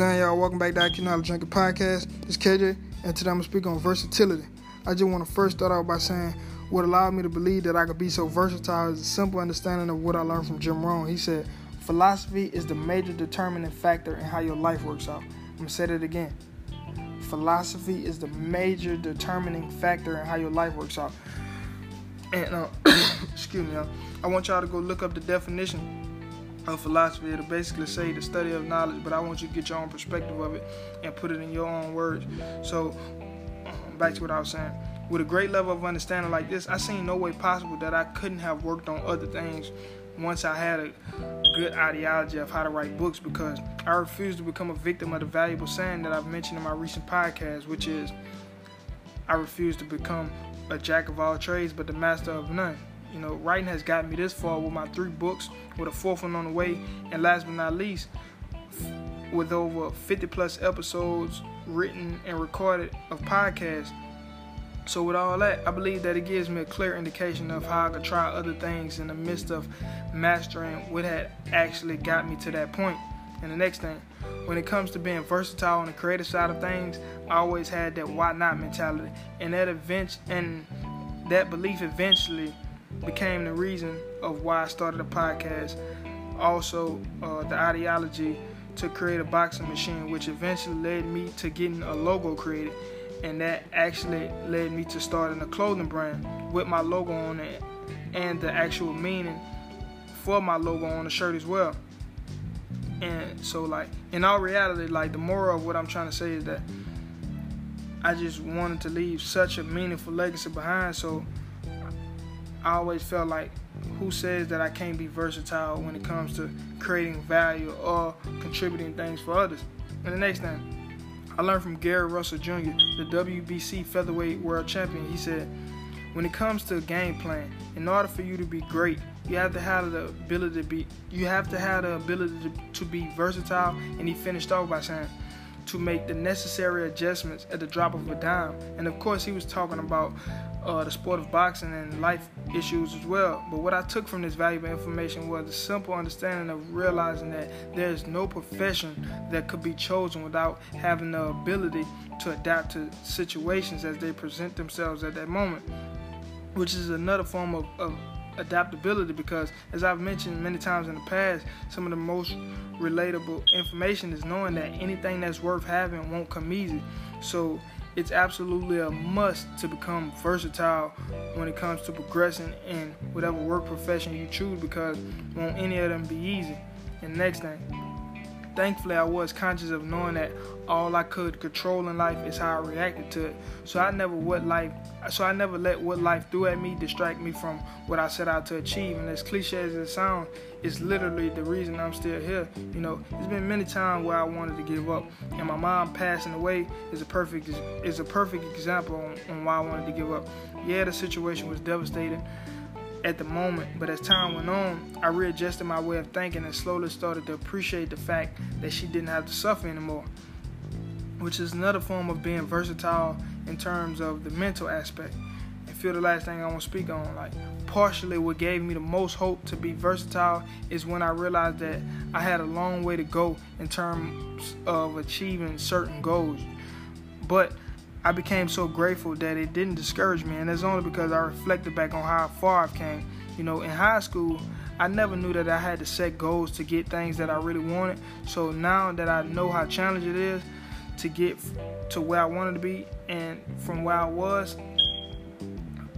saying, y'all? Welcome back to IQ Knowledge Junkie Podcast. It's KJ, and today I'm gonna speak on versatility. I just want to first start out by saying what allowed me to believe that I could be so versatile is a simple understanding of what I learned from Jim Rohn. He said, "Philosophy is the major determining factor in how your life works out." I'm gonna say that again. Philosophy is the major determining factor in how your life works out. And uh, excuse me, I want y'all to go look up the definition of philosophy. It'll basically say the study of knowledge, but I want you to get your own perspective of it and put it in your own words. So, um, back to what I was saying. With a great level of understanding like this, I seen no way possible that I couldn't have worked on other things once I had a good ideology of how to write books because I refuse to become a victim of the valuable saying that I've mentioned in my recent podcast, which is I refuse to become a jack of all trades but the master of none. You know, writing has gotten me this far with my three books, with a fourth one on the way, and last but not least, with over 50 plus episodes written and recorded of podcasts. So with all that, I believe that it gives me a clear indication of how I could try other things in the midst of mastering what had actually got me to that point. And the next thing, when it comes to being versatile on the creative side of things, I always had that why not mentality, and that event and that belief eventually became the reason of why I started a podcast. Also, uh, the ideology to create a boxing machine, which eventually led me to getting a logo created, and that actually led me to starting a clothing brand with my logo on it and the actual meaning for my logo on the shirt as well. And so, like in all reality, like the moral of what I'm trying to say is that I just wanted to leave such a meaningful legacy behind. So I always felt like who says that I can't be versatile when it comes to creating value or contributing things for others. And the next thing, I learned from Gary Russell Jr., the WBC featherweight world champion. He said, when it comes to game plan, in order for you to be great, you have to have the ability to be you have to have the ability to, to be versatile. And he finished off by saying, to make the necessary adjustments at the drop of a dime. And of course, he was talking about uh, the sport of boxing and life issues as well. But what I took from this valuable information was the simple understanding of realizing that there is no profession that could be chosen without having the ability to adapt to situations as they present themselves at that moment, which is another form of, of adaptability because as I've mentioned many times in the past, some of the most relatable information is knowing that anything that's worth having won't come easy. So it's absolutely a must to become versatile when it comes to progressing in whatever work profession you choose because won't any of them be easy. And next thing, thankfully I was conscious of knowing that all I could control in life is how I reacted to it. So I never what life so I never let what life threw at me distract me from what I set out to achieve. And as cliche as it sounds, it's literally the reason I'm still here. You know, there's been many times where I wanted to give up, and my mom passing away is a perfect is a perfect example on, on why I wanted to give up. Yeah, the situation was devastating at the moment, but as time went on, I readjusted my way of thinking and slowly started to appreciate the fact that she didn't have to suffer anymore, which is another form of being versatile in terms of the mental aspect. And feel the last thing I want to speak on, like partially what gave me the most hope to be versatile is when I realized that I had a long way to go in terms of achieving certain goals. But I became so grateful that it didn't discourage me, and it's only because I reflected back on how far I've came. You know, in high school, I never knew that I had to set goals to get things that I really wanted. So now that I know how challenging it is to get to where I wanted to be and from where I was,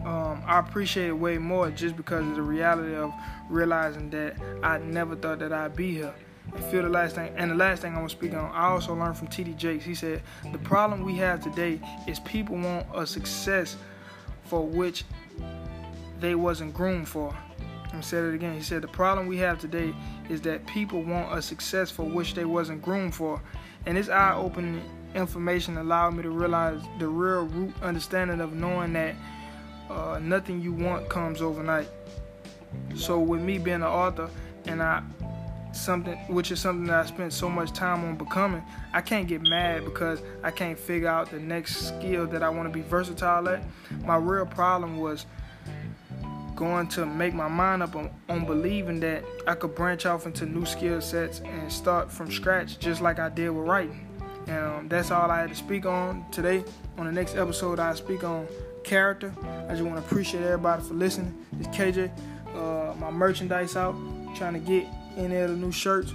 um, I appreciate it way more just because of the reality of realizing that I never thought that I'd be here feel the last thing. And the last thing I want to speak on, I also learned from T.D. Jakes. He said the problem we have today is people want a success for which they wasn't groomed for. I said it again. He said the problem we have today is that people want a success for which they wasn't groomed for. And this eye-opening information allowed me to realize the real root understanding of knowing that uh, nothing you want comes overnight. So with me being an author and I something which is something that I spent so much time on becoming, I can't get mad because I can't figure out the next skill that I want to be versatile at. My real problem was going to make my mind up on, on believing that I could branch off into new skill sets and start from scratch just like I did with writing. And um, that's all I had to speak on today. On the next episode, I speak on character. I just want to appreciate everybody for listening. It's KJ. Uh, my merchandise out. Trying to get in there the new shirts.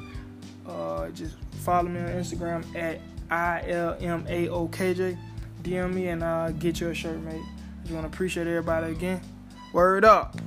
Uh, just follow me on Instagram at ILMAOKJ. DM me and uh, get your shirt mate. Just want to appreciate everybody again. Word up.